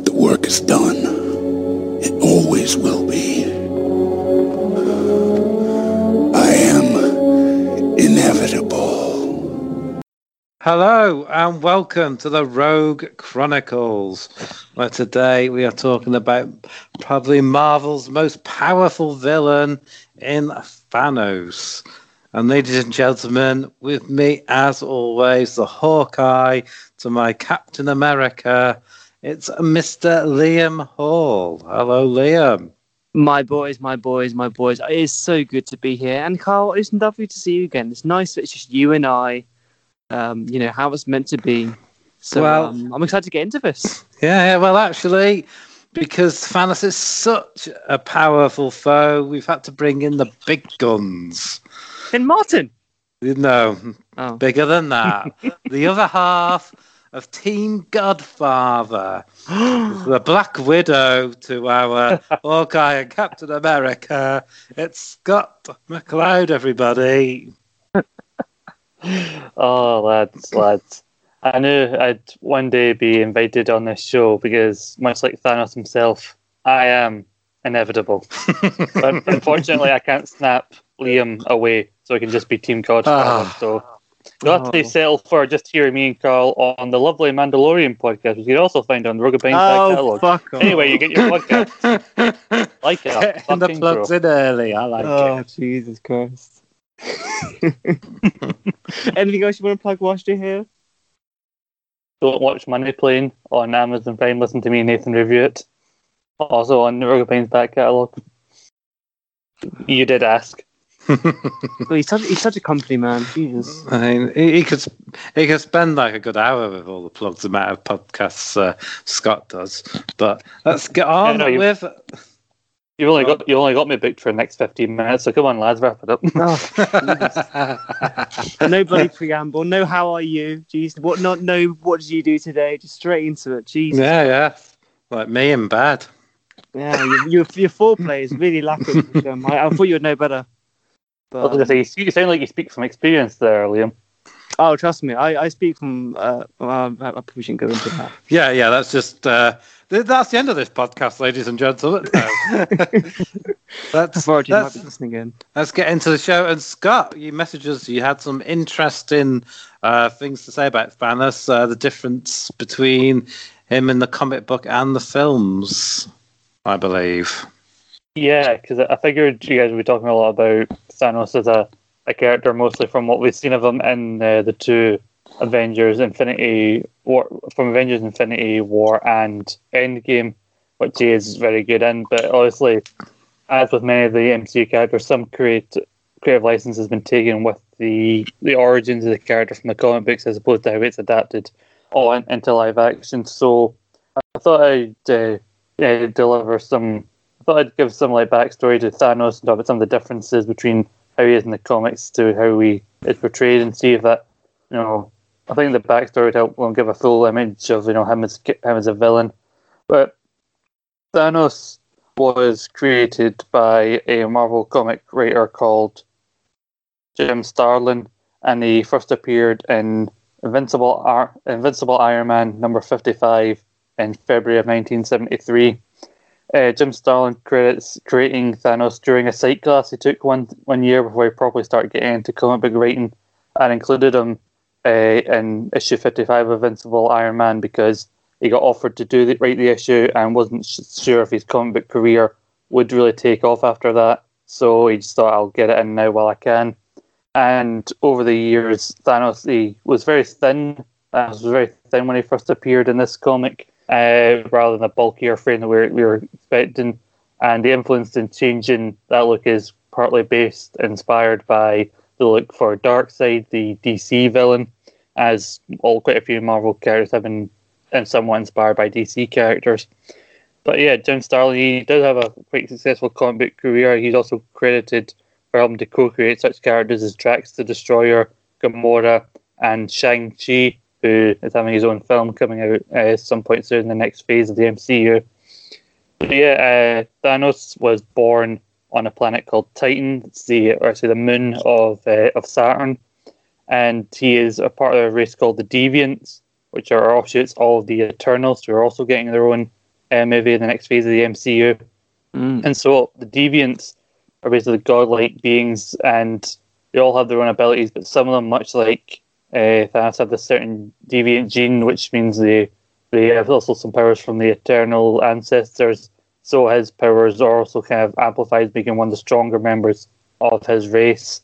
but the work is done. It always will be. I am inevitable. Hello and welcome to the Rogue Chronicles, where today we are talking about probably Marvel's most powerful villain in Thanos. And ladies and gentlemen, with me as always, the Hawkeye to my Captain America, it's Mr. Liam Hall. Hello, Liam. My boys, my boys, my boys. It is so good to be here. And Carl, it's lovely to see you again. It's nice that it's just you and I, um, you know, how it's meant to be. So Well- um, I'm excited to get into this. Yeah, yeah, well, actually, because Thanos is such a powerful foe, we've had to bring in the big guns. Then Martin. Know, Oh. bigger than that. the other half of Team Godfather, the Black Widow to our Hawkeye and Captain America. It's Scott McLeod, everybody. Oh, lads, lads. I knew I'd one day be invited on this show because, much like Thanos himself, I am inevitable. but unfortunately, I can't snap Liam away, so I can just be Team Godfather. Ah. So you'll have to Oh. settle for just hearing me and Carl on the lovely Mandalorian podcast, which you can also find on the Rugged Back Oh, catalog. fuck. Anyway, you get your podcast. Like it, Getting the fucking plugs bro. in early. I like Oh, it. Jesus Christ. Anything else you want to plug whilst you're here? Don't watch Money Plane on Amazon Prime. Listen to me and Nathan review it. Also on the Rugged Pines back catalogue. You did ask. Well, he's, such, he's such a company man. Jesus. I mean, he, he could he could spend like a good hour with all the plugs, the amount of podcasts uh, Scott does. But let's get on no, you- with. You only got you only got me booked for the next fifteen minutes, so come on, lads, wrap it up. Oh, no bloody preamble. No, how are you? Jeez, what? Not no. What did you do today? Just straight into it. Jesus. yeah, yeah, like me in bad. Yeah, your, your, your foreplay is really lacking. I, I thought you would know better. I was gonna say you sound like you speak from experience there, Liam. oh, trust me, I, I speak from. Uh, well, I, I probably shouldn't go into that. Yeah, yeah, that's just uh, th- that's the end of this podcast, ladies and gentlemen. that's, let's, Authorities might be listening in. let's get into the show. And Scott, you messages you had some interesting uh, things to say about Thanos, uh, the difference between him in the comic book and the films, I believe. Yeah, because I figured you guys would be talking a lot about Thanos as a, a character, mostly from what we've seen of him in uh, the two Avengers Infinity War, from Avengers Infinity War and Endgame, which he is very good in. But obviously, as with many of the MCU characters, some create, creative license has been taken with the the origins of the character from the comic books as opposed to how it's adapted on into live action. So I thought I'd uh, yeah, deliver some thought I'd give some like backstory to Thanos and talk about some of the differences between how he is in the comics to how he is portrayed, and see if that, you know, I think the backstory would help will give a full image of you know him as him as a villain. But Thanos was created by a Marvel comic writer called Jim Starlin, and he first appeared in Invincible Ar- Invincible Iron Man number fifty five in February of nineteen seventy three. Uh, Jim Starlin credits creating Thanos during a sight class he took one one year before he properly started getting into comic book writing, and included him uh, in issue fifty five of Invincible Iron Man because he got offered to do the, write the issue and wasn't sure if his comic book career would really take off after that. So he just thought, I'll get it in now while I can. And over the years, Thanos he was very thin. Thanos was very thin when he first appeared in this comic, uh, rather than the bulkier frame that we were, we were expecting. And the influence in changing that look is partly based, inspired by the look for Darkseid, the DC villain, as all quite a few Marvel characters have been and somewhat inspired by DC characters. But yeah, Jim Starlin, he does have a quite successful comic book career. He's also credited for helping to co-create such characters as Drax the Destroyer, Gamora, and Shang-Chi, who is having his own film coming out uh, at some point soon in the next phase of the MCU. But yeah, uh, Thanos was born on a planet called Titan. It's the, or say the moon of, uh, of Saturn. And he is a part of a race called the Deviants, which are offshoots of the Eternals, who are also getting their own uh, movie in the next phase of the MCU. Mm. And so the deviants are basically godlike beings, and they all have their own abilities. But some of them, much like uh, Thanos, have this certain deviant gene, which means they they have also some powers from the eternal ancestors. So his powers are also kind of amplified, making one of the stronger members of his race.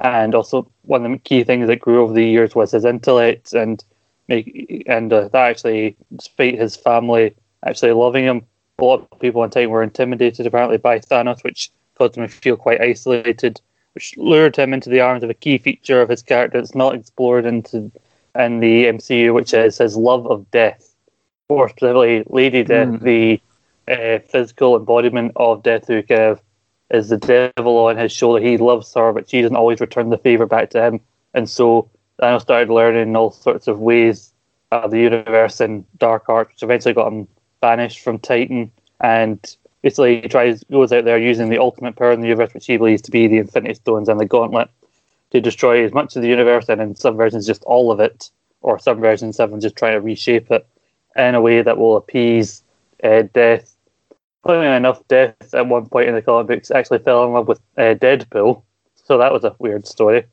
And also, one of the key things that grew over the years was his intellect, and make and uh, that actually, despite his family actually loving him, a lot of people in time were intimidated apparently by Thanos, which caused him to feel quite isolated, which lured him into the arms of a key feature of his character that's not explored into in the MCU, which is his love of death, or specifically Lady Death, Mm. the uh, physical embodiment of death, who kind of is the devil on his shoulder. He loves her, but she doesn't always return the favor back to him, and so Thanos started learning all sorts of ways of the universe and dark arts, which eventually got him banished from Titan, and basically he tries goes out there using the ultimate power in the universe, which he believes to be the Infinity Stones and the Gauntlet, to destroy as much of the universe, and in some versions just all of it, or some versions him just trying to reshape it in a way that will appease uh, Death. Funnily enough, Death at one point in the comic books actually fell in love with uh, Deadpool, so that was a weird story.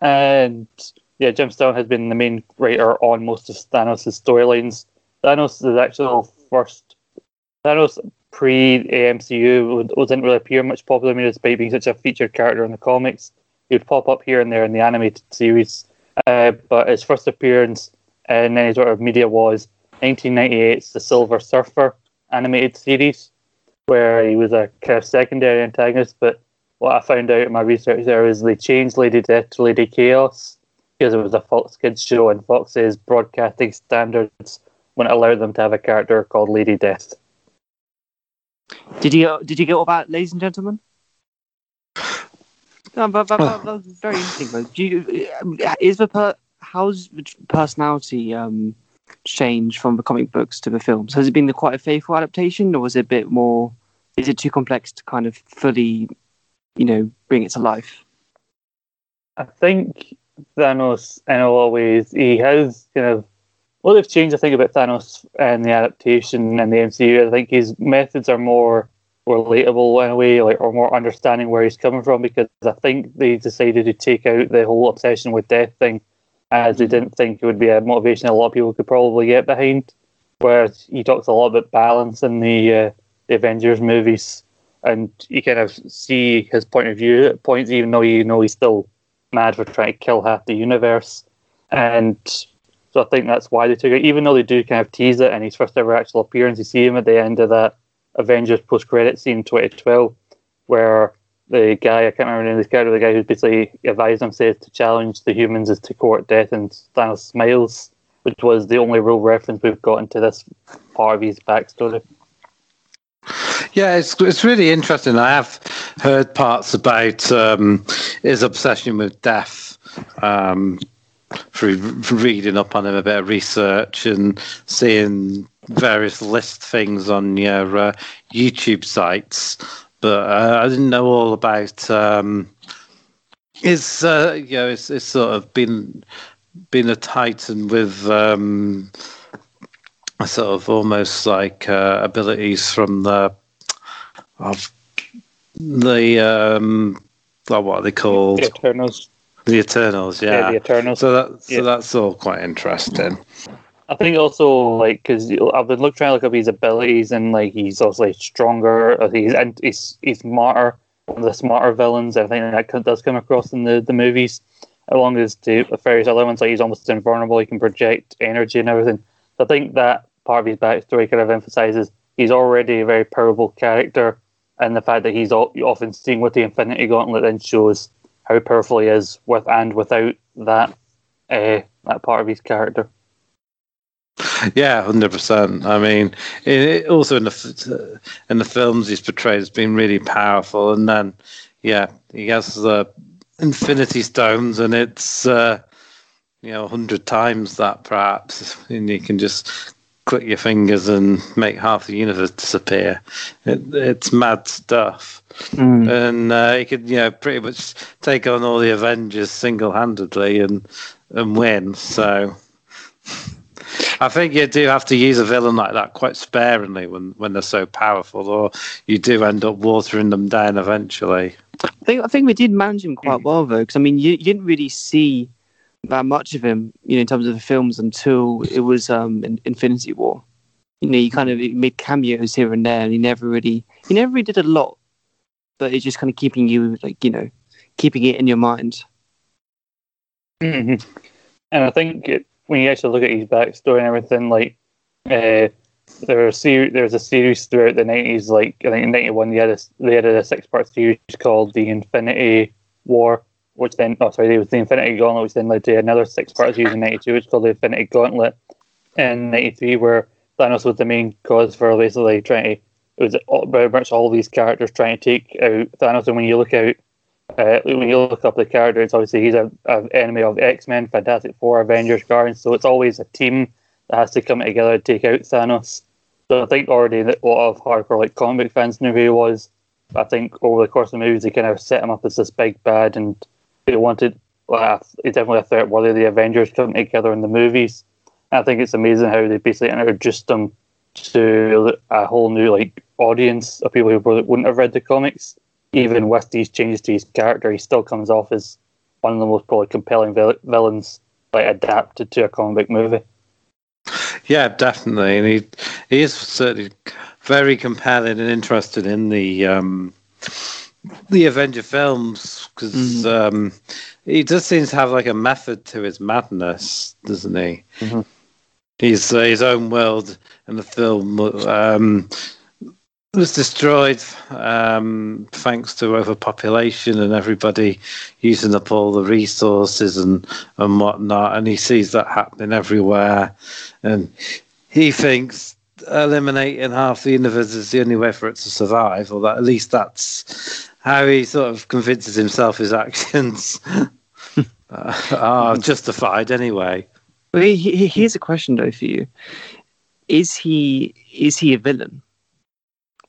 And yeah, Jim Stone has been the main writer on most of Thanos' storylines. Thanos is actually first. Thanos pre AMCU didn't really appear much popular despite being such a featured character in the comics. He would pop up here and there in the animated series, uh, but his first appearance in any sort of media was 1998's The Silver Surfer animated series, where he was a kind of secondary antagonist. But what I found out in my research there is they changed Lady Death to Lady Chaos because it was a Fox Kids show, and Fox's broadcasting standards wouldn't allow them to have a character called Lady Death. Did you did you get all that, ladies and gentlemen? No, but, but, but, that was very interesting. Though. Do you, is the per, how's the personality um, changed from the comic books to the films? Has it been quite a faithful adaptation, or was it a bit more? Is it too complex to kind of fully, you know, bring it to life? I think Thanos, in a lot of ways, he has kind of. Well, they've changed, I think, about Thanos and the adaptation and the MCU. I think his methods are more relatable in a way, like or more understanding where he's coming from. Because I think they decided to take out the whole obsession with death thing, as they didn't think it would be a motivation a lot of people could probably get behind. Whereas he talks a lot about balance in the uh, the Avengers movies, and you kind of see his point of view at points, even though you know he's still mad for trying to kill half the universe. And so I think that's why they took it, even though they do kind of tease it in his first ever actual appearance. You see him at the end of that Avengers post credit scene 2012, where the guy, I can't remember the name of this character, the guy who's basically advised him says to challenge the humans is to court death, and Thanos smiles, which was the only real reference we've got into this part of his backstory. Yeah, it's it's really interesting. I have heard parts about um, his obsession with death um, through reading up on him a bit of research and seeing various list things on your uh, YouTube sites. But uh, I didn't know all about um, his. Uh, you know, it's, it's sort of been been a titan with. Um, sort of almost like uh, abilities from the of the um what are they called The Eternals. The Eternals Yeah, yeah, the Eternals. so that so Yeah. that's all quite interesting I think also like because I've been look, trying to look up his abilities and like he's also like stronger. Uh, he's and he's he's smarter, one of the smarter villains. I think that does come across in the, the movies, along as to various other ones. Like he's almost invulnerable. He can project energy and everything. So I think that part of his backstory kind of emphasizes he's already a very powerful character, and the fact that he's al- often seen with the Infinity Gauntlet then shows how powerful he is with and without that uh, that part of his character. yeah hundred percent I mean it, also in the in the films he's portrayed has been really powerful and then yeah he has the Infinity Stones and it's uh, you know hundred times that perhaps and you can just click your fingers and make half the universe disappear it, it's mad stuff Mm. and uh, he could, you know, pretty much take on all the Avengers single-handedly and and win. So, I think you do have to use a villain like that quite sparingly when, when they're so powerful, or you do end up watering them down eventually. I think I think we did manage him quite well though, because I mean, you, you didn't really see that much of him, you know, in terms of the films until it was um in, Infinity War. You know, he kind of made cameos here and there, and he never really he never really did a lot, but it's just kind of keeping you like you know, keeping it in your mind. Mm-hmm. And I think it, when you actually look at his backstory and everything, like uh, there there was a series throughout the nineties, like I think in ninety one they had a they had a six part series called the Infinity War, which then oh sorry, it was the Infinity Gauntlet, which then led to another six part series in ninety two, which called the Infinity Gauntlet, in ninety three, where Thanos was the main cause for basically trying to it was very much all these characters trying to take out Thanos, and when you look out uh, when you look up the characters, obviously he's an enemy of X Men, Fantastic Four, Avengers, Guardians. So it's always a team that has to come together to take out Thanos. So I think already that a lot of hardcore like comic fans knew who he was. I think over the course of the movies, they kind of set him up as this big bad, and they wanted. Well, it's definitely a threat worthy of the Avengers coming together in the movies. I think it's amazing how they basically introduced them to a whole new like audience of people who wouldn't have read the comics even with these changes to his character, he still comes off as one of the most probably compelling vil- villains like adapted to a comic book movie. Yeah, definitely, and he he is certainly very compelling and interested in the um, the Avenger films because mm-hmm. um, he does seems to have like a method to his madness, doesn't he? Mm-hmm. He's uh, his own world in the film um, was destroyed um, thanks to overpopulation and everybody using up all the resources and, and whatnot. And he sees that happening everywhere. And he thinks eliminating half the universe is the only way for it to survive, or that at least that's how he sort of convinces himself his actions uh, are justified anyway. Well, here's a question though for you: Is he is he a villain?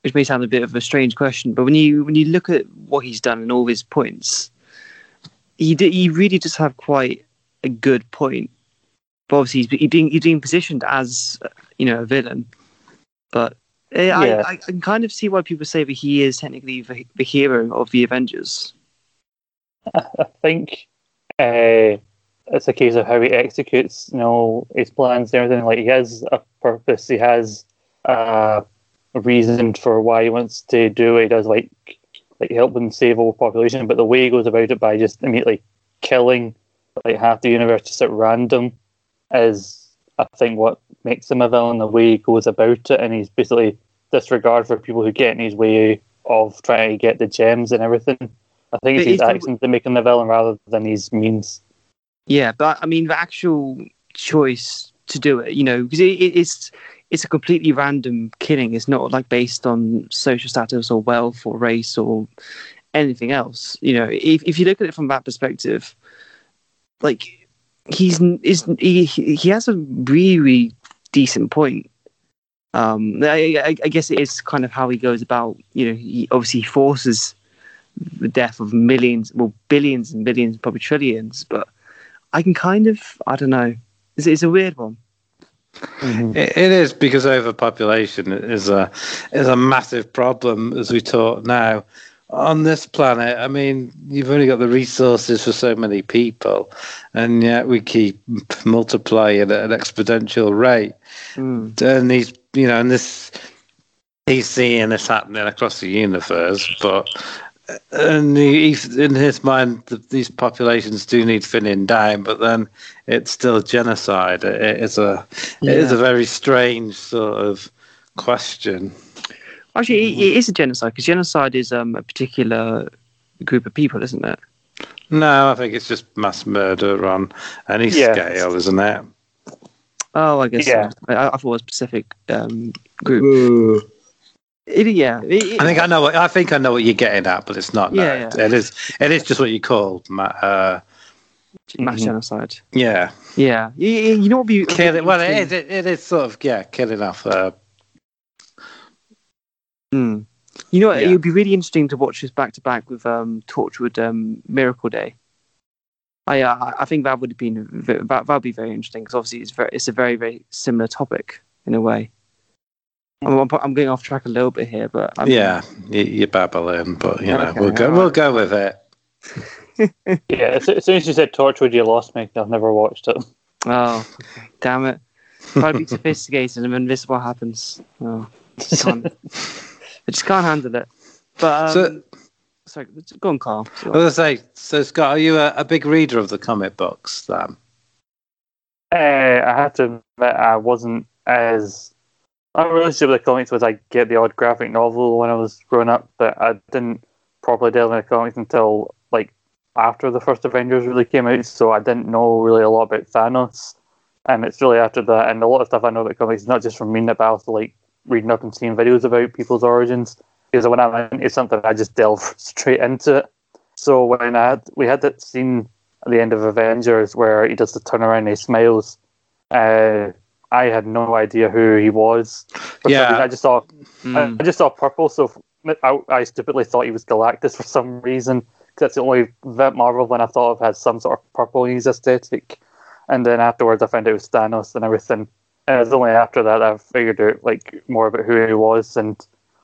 which may sound a bit of a strange question, but when you when you look at what he's done and all his points, he did, he really does have quite a good point. But obviously, he's, he's being he's being positioned as you know a villain, but yeah. I, I, can kind of see why people say that he is technically the, the hero of the Avengers. I think uh, it's a case of how he executes, you know, his plans and everything. Like he has a purpose, he has a reason for why he wants to do it. He does like like help them save overpopulation, but the way he goes about it by just immediately killing like half the universe just at random is I think what makes him a villain. The way he goes about it, and he's basically disregard for people who get in his way of trying to get the gems and everything. I think it's his actions that make him the villain rather than his means. Yeah, but I mean the actual choice to do it, you know, because it, it's it's a completely random killing. It's not like based on social status or wealth or race or anything else. You know, if if you look at it from that perspective, like he's is he he has a really decent point. Um, I, I, I guess it is kind of how he goes about. You know, he obviously forces the death of millions, well, billions and billions, probably trillions. But I can kind of, I don't know. It's, it's a weird one. Mm-hmm. It, it is because overpopulation is a is a massive problem as we talk now on this planet. I mean, you've only got the resources for so many people, and yet we keep multiplying at an exponential rate. Mm. And these, you know, and this he's seeing this happening across the universe, but and he, in his mind, these populations do need thinning down, but then it's still genocide. It is a yeah. it is a very strange sort of question. Actually, it is a genocide because genocide is um, a particular group of people, isn't it? No, I think it's just mass murder on any yeah. scale, isn't it? Oh, I guess yeah. So. I, I, thought it was a specific um, group. Ooh. It, yeah, it, I think I know. What, I think I know what you're getting at, but it's not. Yeah, yeah. it is. It is just what you call uh, mass mm-hmm. genocide. Yeah, yeah. You, you know what? Be killing. Well, it is. It, it is sort of yeah, killing off. Uh, mm. You know, yeah. it would be really interesting to watch this back to back with um, Torchwood um, Miracle Day. I uh, I think that would have been that that would be very interesting because obviously it's very it's a very very similar topic in a way. I'm, I'm, I'm going off track a little bit here, but I'm, yeah, you, you're babbling, but you know Okay, we'll go alright. we'll go with it. Yeah, as, as soon as you said Torchwood, you lost me. I've never watched it. Oh, damn it! Try to be sophisticated and then this is what happens. Oh, just can't, I just can't handle it. But um, So- sorry, go on, Carl. I was gonna say, so Scott, are you a, a big reader of the comic books, then? Uh, I have to admit, I wasn't as I'm relationship with the comics was I get the odd graphic novel when I was growing up, but I didn't properly delve into comics until like after the first Avengers really came out. So I didn't know really a lot about Thanos, and it's really after that. And a lot of stuff I know about comics is not just from reading it, but also like reading up and seeing videos about people's origins. Because when I'm into something, I just delve straight into it. So when I had we had that scene at the end of Avengers where he does the turnaround and he smiles. Uh, I had no idea who he was. Yeah. I just saw Mm. I just saw purple, so I, I stupidly thought he was Galactus for some reason. 'cause that's the only Vet Marvel one I thought of had some sort of purple in his aesthetic. And then afterwards, I found out it was Thanos and everything. And it was only after that I figured out like more about who he was. And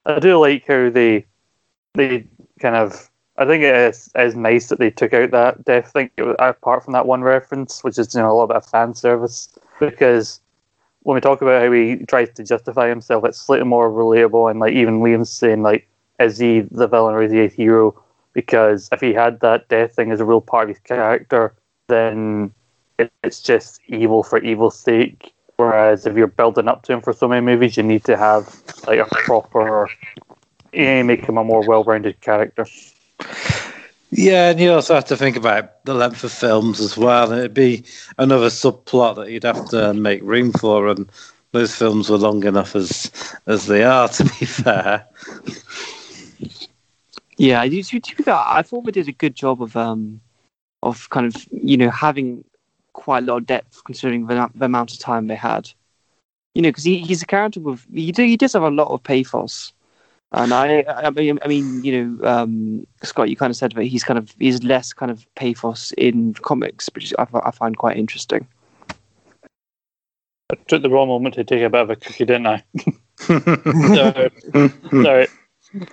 I do like how they they kind of. I think it is, it is nice that they took out that death thing. Apart from that one reference, which is you know a little bit of fan service, because when we talk about how he tries to justify himself, it's slightly more relatable. And like even Liam's saying, like, is he the villain or is he a hero? Because if he had that death thing as a real part of his character, then it's just evil for evil's sake. Whereas if you're building up to him for so many movies, you need to have like a proper, you make him a more well-rounded character. Yeah, and you also have to think about the length of films as well, and it'd be another subplot that you'd have to make room for, and those films were long enough as as they are. To be fair, Yeah, I, to, to be fair, I thought they did a good job of um of kind of you know having quite a lot of depth considering the, the amount of time they had. You know, because he, he's a character with he do, he does have a lot of pathos, and I I mean I mean you know um, Scott you kind of said that he's kind of he's less kind of pathos in comics, which I, I find quite interesting. I took the wrong moment to take a bit of a cookie, didn't I? Sorry. Sorry.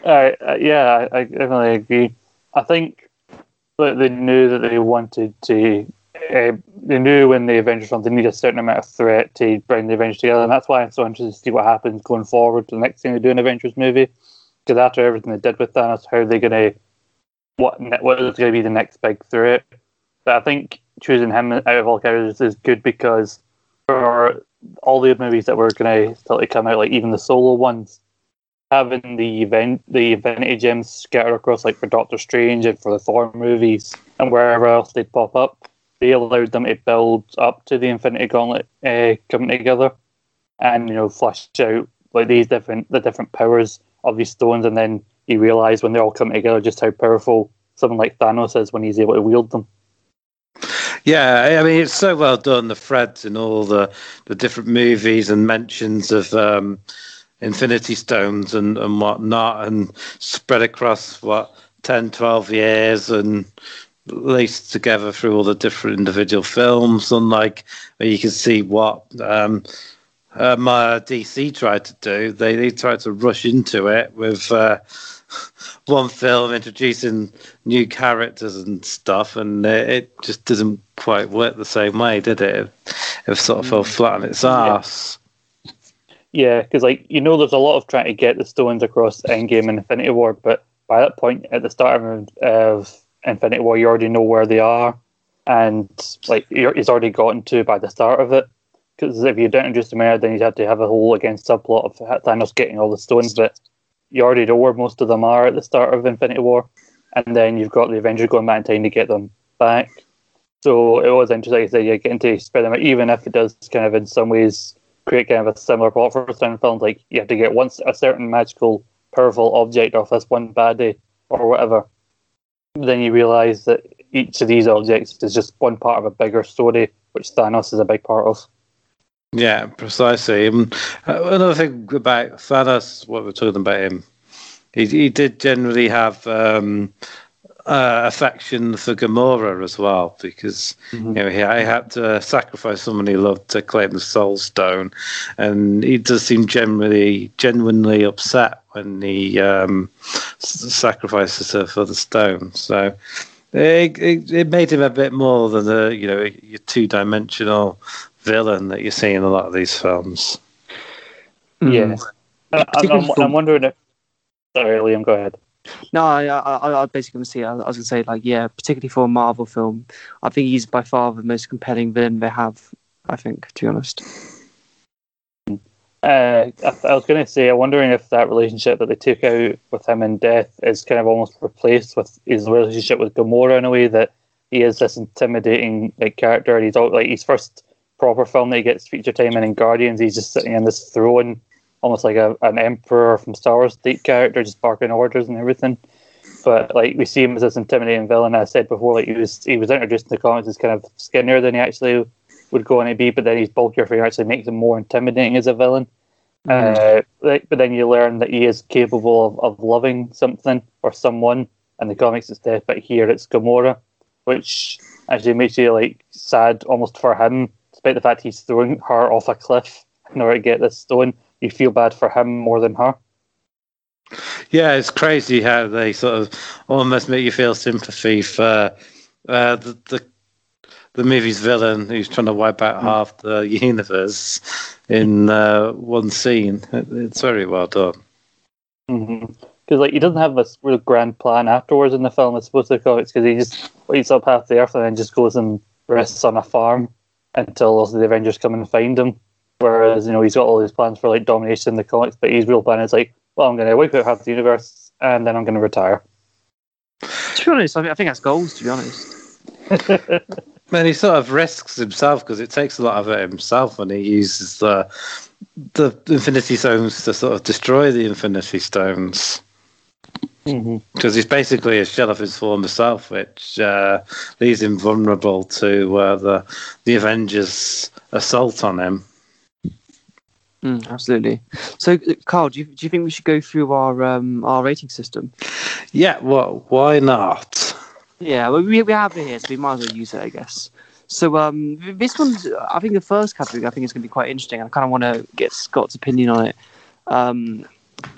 Uh, uh, yeah, I, I definitely agree. I think that they knew that they wanted to. Uh, they knew when the Avengers filmed they need a certain amount of threat to bring the Avengers together, and that's why I'm so interested to see what happens going forward. To the next thing they do in Avengers movie, because after everything they did with Thanos, how are they going to what what is going to be the next big threat? But I think choosing him out of all characters is good because for all the movies that were going to still to come out, like even the solo ones, having the event the Infinity Gems scattered across, like for Doctor Strange and for the Thor movies and wherever else they'd pop up, they allowed them to build up to the Infinity Gauntlet uh, coming together, and you know flesh out like these different the different powers of these stones, and then you realize when they all come together just how powerful someone like Thanos is when he's able to wield them. yeah, I mean it's so well done. The threads in all the the different movies and mentions of um, Infinity Stones and and whatnot, and spread across what 10, 12 years and laced together through all the different individual films. Unlike where you can see what um, uh, my DC tried to do, they they tried to rush into it with. Uh, one film introducing new characters and stuff, and it, it just didn't quite work the same way, did it? It, it sort of fell flat on its ass. Yeah, because like you know, there's a lot of trying to get the stones across Endgame and Infinity War, but by that point, at the start of, of Infinity War, you already know where they are, and like you're, it's already gotten to by the start of it. Because if you don't introduce them there, then you'd have to have a whole again subplot of Thanos getting all the stones, but you already know where most of them are at the start of Infinity War, and then you've got the Avengers going back in time to get them back. So it was interesting that you're getting to spread them out, even if it does kind of in some ways create kind of a similar plot for certain films. Like you have to get once a certain magical, powerful object off this one baddie or whatever. Then you realise that each of these objects is just one part of a bigger story, which Thanos is a big part of. Yeah, precisely. Um, uh, another thing about Thanos, what we're talking about him, he, he did generally have um, uh, affection for Gamora as well, because Mhm. you know he, he had to sacrifice someone he loved to claim the Soul Stone, and he does seem generally genuinely upset when he um, sacrifices her for the stone. So it, it, it made him a bit more than a you know your two dimensional villain that you see in a lot of these films. Mm. Yeah. I, I'm, Particularly I'm, from- I'm wondering if. Sorry, Liam, go ahead. No, I, I, I- I basically going to say, I, I was going to say, like, yeah, particularly for a Marvel film, I think he's by far the most compelling villain they have. I think, to be honest. Uh, I, I was going to say, I'm wondering if that relationship that they took out with him in Death is kind of almost replaced with his relationship with Gamora in a way that he is this intimidating like character. And he's all, like his first proper film that he gets feature time in in Guardians. He's just sitting in this throne, almost like a, an emperor from Star Wars type character, just barking orders and everything. But like we see him as this intimidating villain. I said before, like he was he was introduced in the comics as kind of skinnier than he actually would go on to be, but then he's bulkier for actually makes him more intimidating as a villain. Uh, like, but then you learn that he is capable of, of loving something or someone. In the comics, it's death, but here it's Gamora, which actually makes you like sad almost for him, despite the fact he's throwing her off a cliff in order to get this stone. You feel bad for him more than her. Yeah, it's crazy how they sort of almost make you feel sympathy for uh, the, the the movie's villain who's trying to wipe out half the universe in uh, one scene. It's very well done. Because like he doesn't have a real grand plan afterwards in the film. It's supposed to the comics because he just waits up half the earth and then just goes and rests on a farm until also the Avengers come and find him. Whereas you know he's got all these plans for like domination in the comics, but his real plan is like, well, I'm going to wipe out half the universe and then I'm going to retire. To be honest, I, mean, I think that's goals. To be honest, Man, he sort of risks himself because it takes a lot of it himself when he uses the the Infinity Stones to sort of destroy the Infinity Stones. Mm-hmm. Because he's basically a shell of his former self, which uh, leaves him vulnerable to uh, the the Avengers' assault on him. mm, absolutely. So, uh, Carl, do you, do you think we should go through our um, our rating system? Yeah, well, why not? Yeah, well, we we have it here, so we might as well use it, I guess. So, um, this one's, I think, the first category. I think is going to be quite interesting. I kind of want to get Scott's opinion on it. Um,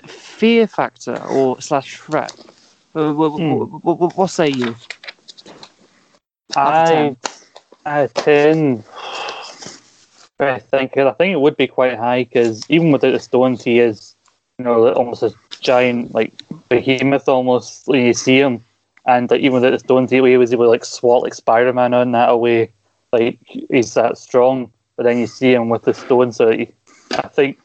fear factor or slash threat. Uh, wh- wh- wh- wh- what say you? Out 10. I, I ten. I think I think it would be quite high because even without the stones, he is you know almost a giant like behemoth almost when you see him, and like, even without the stones, he was able to like swat like Spider Man on that away. Like he's that strong, but then you see him with the stones, so he, I think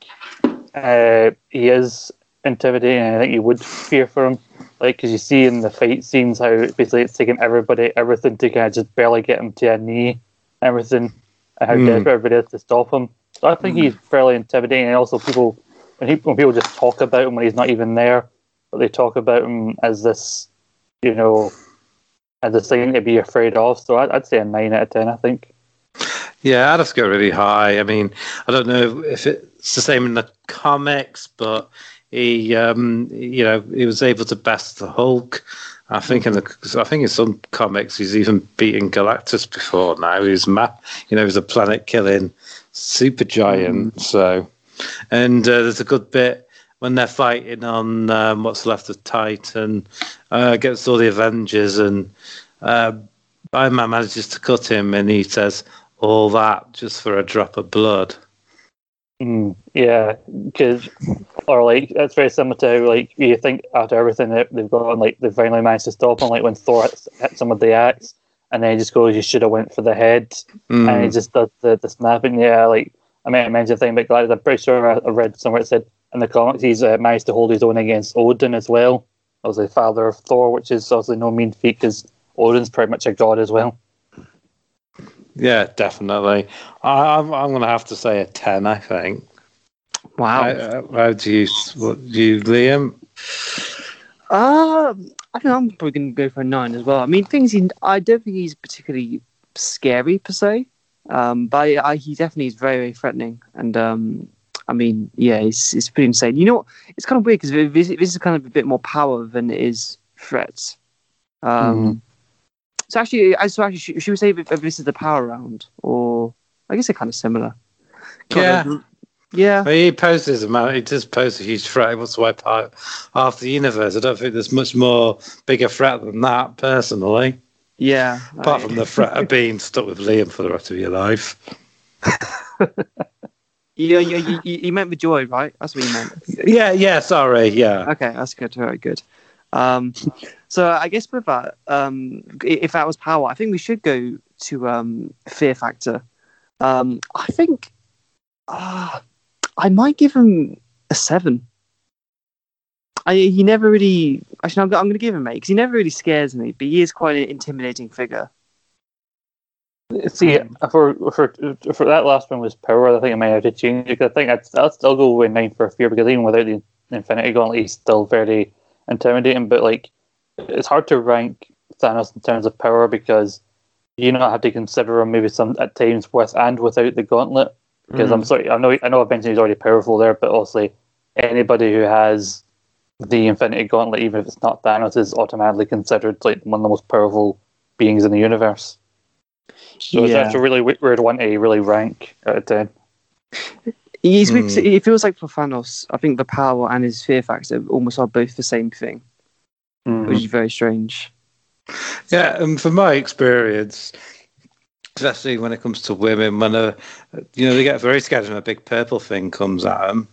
uh, he is intimidating. And I think you would fear for him like because you see in the fight scenes how basically it's taking everybody everything to kind of just barely get him to a knee, everything, and how Mm. desperate everybody is to stop him. So I think he's fairly intimidating, and also people when, he, when people just talk about him when he's not even there, but they talk about him as this, you know, as this thing to be afraid of. So I'd, I'd say a nine out of ten. I think. Yeah, I'd have to go really high. I mean, I don't know if it's the same in the comics, but he, um, you know, he was able to best the Hulk. I think in the, I think in some comics he's even beaten Galactus before. Now he's ma- you know, he's a planet-killing super giant. So, and uh, there's a good bit when they're fighting on um, what's left of Titan uh, against all the Avengers, and uh, Iron Man manages to cut him, and he says, "All that just for a drop of blood." Mm, yeah, because or like that's very similar to like you think after everything that they've got, like they finally managed to stop him. Like when Thor hits, hits him with the axe, and then he just goes, "You should have went for the head," Mm. and he just does the, the snapping. Yeah, like I mean, I mentioned the thing about Galactus. I'm pretty sure I read somewhere it said in the comics he's uh, managed to hold his own against Odin as well. As the father of Thor, which is obviously no mean feat because Odin's pretty much a god as well. Yeah, definitely. I, I'm I'm going to have to say a ten. I think. Wow. How, uh, how do you, what, do you, Liam? Um, I think I'm probably going to go for a nine as well. I mean, things he, I don't think he's particularly scary per se, um, but I, I, he definitely is very, very threatening. And um, I mean, yeah, it's, it's pretty insane. You know, what? it's kind of weird because this, this is kind of a bit more power than it is threats. Um, So actually, so actually, should, should we say if, this is the power round, or I guess they're kind of similar. Yeah. Kind of- yeah. Well, he poses a man. He does pose a huge threat. He wants to wipe out half the universe. I don't think there's much more bigger threat than that, personally. Yeah. Apart I- from the threat of being stuck with Liam for the rest of your life. you, you, you, you meant the joy, right? That's what you meant. Yeah, yeah. Sorry. Yeah. Okay, that's good. Very good. Um, so I guess with that, um, if that was power, I think we should go to um, fear factor. Um, I think uh, I might give him a seven. I, he never really. Actually, I'm, I'm going to give him eight because he never really scares me, but he is quite an intimidating figure. See, hmm. for for for that last one was power. I think I might have to change it. I think I'd, I'll still go with nine for fear because even without the Infinity Gauntlet, he's still very intimidating. But like, it's hard to rank Thanos in terms of power because you know I have to consider him maybe some at times with and without the Gauntlet. Because I'm hmm. sorry, I know I know I mentioned he's already powerful there, but also anybody who has the Infinity Gauntlet, even if it's not Thanos, is automatically considered like one of the most powerful beings in the universe. So it's Yeah. actually a really weird one to really rank out of ten. He's, Hmm. It feels like for Thanos, I think the power and his fear factor almost are both the same thing, Mm-hmm. which is very strange. Yeah, and from my experience, especially when it comes to women, when a, you know they get very scared when a big purple thing comes at them.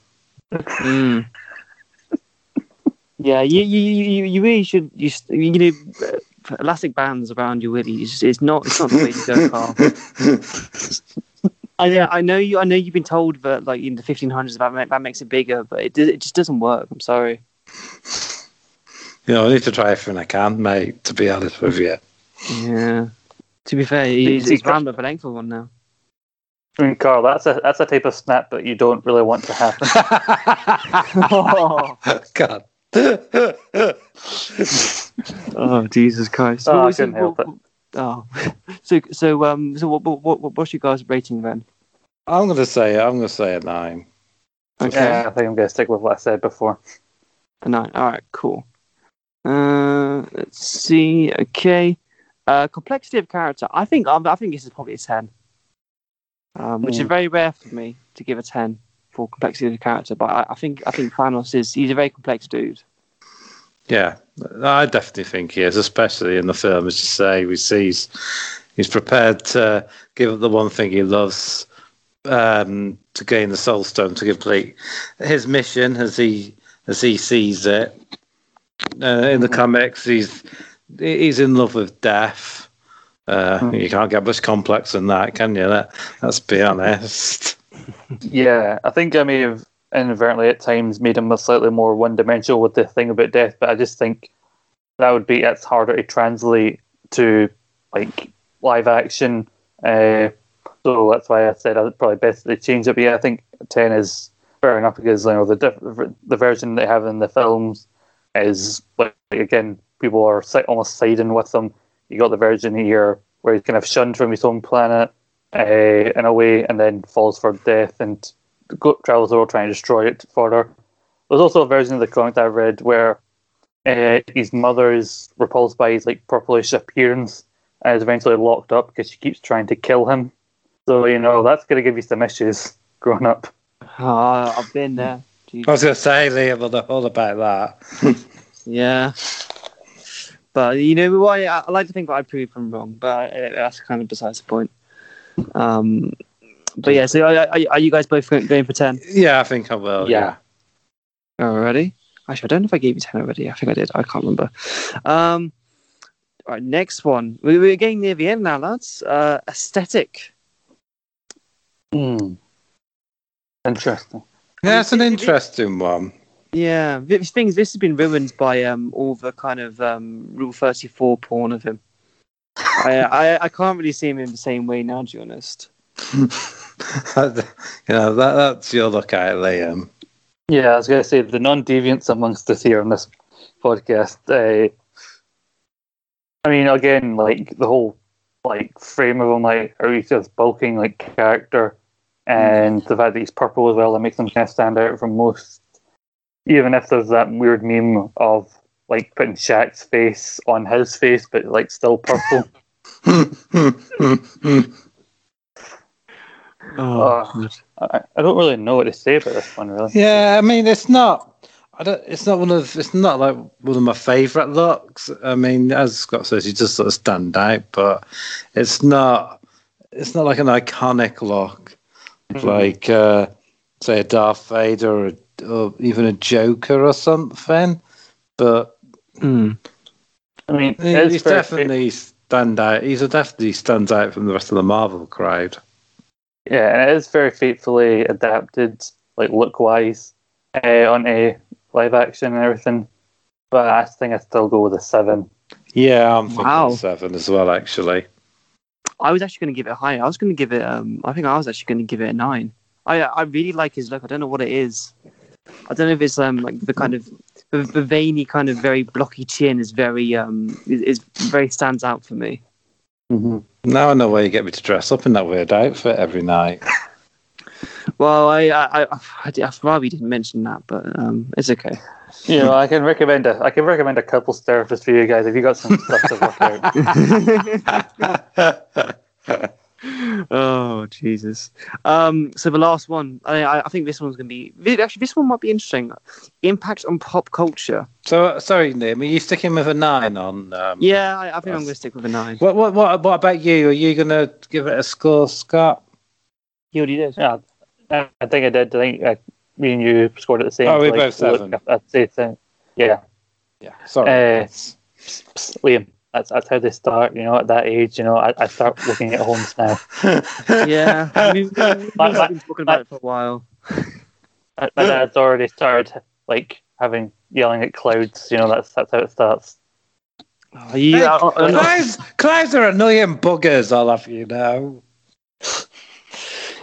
Mm. yeah, you, you you you really should you you know uh, elastic bands around your willies. It's not it's not the way to go, Carl. I know I know you I know you've been told that like in the 1500s that that makes it bigger, but it it just doesn't work. I'm sorry. You know, I need to try everything I can, mate. To be honest with you. Yeah. To be fair, he's, See, he's round up a length of one now. I mean, Carl, that's a that's a type of snap that you don't really want to happen. God. Oh Jesus Christ! Oh, I couldn't it- help what- Oh, so so um so what what what what's your guys' rating then? I'm gonna say I'm gonna say a nine. Okay, Yeah, I think I'm going to stick with what I said before. a nine. All right, cool. Uh, let's see. Okay, uh, complexity of character. I think I think this is probably a ten, um, which is Hmm. very rare for me to give a ten for complexity of character. But I, I think I think Thanos is he's a very complex dude. Yeah, I definitely think he is, especially in the film. As you say, we see he's, he's prepared to give up the one thing he loves um, to gain the Soul Stone to complete his mission as he as he sees it. Uh, in the comics, he's he's in love with death. Uh, Hmm. You can't get much complex than that, can you? Let, let's be honest. Yeah, I think I may have inadvertently at times made him a slightly more one dimensional with the thing about death, but I just think that would be it's harder to translate to like live action. Uh, so that's why I said I'd probably best they change it. But yeah, I think ten is fair enough because you know the diff- the version they have in the films is like again people are almost siding with them. You got the version here where he's kind of shunned from his own planet uh, in a way, and then falls for death and travels the world trying to destroy it further. There's also a version of the comic that I read where uh, his mother is repulsed by his like purplish appearance and is eventually locked up because she keeps trying to kill him. So you know that's going to give you some issues growing up. Oh, I've been there. I was going to say, Liam, all all about that. Yeah. But you know what? I, I like to think that I proved them wrong, but uh, that's kind of besides the point. Um, but yeah, so are, are, are you guys both going going for ten Yeah, I think I will. Yeah. already? Actually, I don't know if I gave you ten already. I think I did. I can't remember. Um, all right, next one. We, we're getting near the end now, lads. Uh, aesthetic. Hmm. Interesting. Yeah, it's an interesting one. Yeah, this things. This has been ruined by um all the kind of um Rule Thirty Four porn of him. I, I I can't really see him in the same way now, to be honest. you know, that, that's your look at it, Liam. Yeah, I was going to say the non-deviants amongst us here on this podcast. Uh, I mean, again, like the whole like frame of him, like just bulking like character, and the fact that he's purple as well, that makes him kind of stand out from most. Even if there's that weird meme of like putting Shaq's face on his face, but like still purple. Oh, I, I don't really know what to say about this one, really. yeah, I mean, it's not. I don't. It's not one of. It's not like one of my favourite looks. I mean, as Scott says, he just sort of stand out, but it's not. It's not like an iconic look, Mhm. like uh, say a Darth Vader or, or even a Joker or something. But Mm. I mean, he- it is he's definitely stand out. He's a definitely stands out from the rest of the Marvel crowd. Yeah, and it is very faithfully adapted, like look wise, uh, onto live action and everything. But I think I still go with a seven. Yeah, I'm thinking Wow. seven as well. Actually, I was actually going to give it a higher. I was going to give it. Um, I think I was actually going to give it a nine. I I really like his look. I don't know what it is. I don't know if it's um like the kind of the, the veiny kind of very blocky chin is very um is, is very stands out for me. Mm-hmm. now I know why you get me to dress up in that weird outfit every night. Well, I I I, I, I probably didn't mention that, but um it's okay. You know, I can recommend a I can recommend a couples therapist for you guys if you got some stuff to work out. oh Jesus! Um, so the last one, I I I think this one's going to be actually this one might be interesting. Impact on pop culture. So sorry, Nim, are you sticking with a nine on? Um, Yeah, I, I think I'm going to stick with a nine. What what what what about you? Are you gonna give it a score, Scott? You already did. Yeah, I I think I did. I think uh, me and you scored at the same. Oh, we like, both seven. look, I'd say seven. Yeah, Yeah. Sorry. Uh, psst, psst, Liam. That's that's how they start. You know, at that age, you know, I, I start looking at homes now. Yeah, we've, we've My- my- been talking about it for a while. My my dad's already started like having yelling at clouds. You know, that's that's how it starts. Oh, you, Hey, I- I- I- clouds, clouds are annoying buggers. I'll have you know.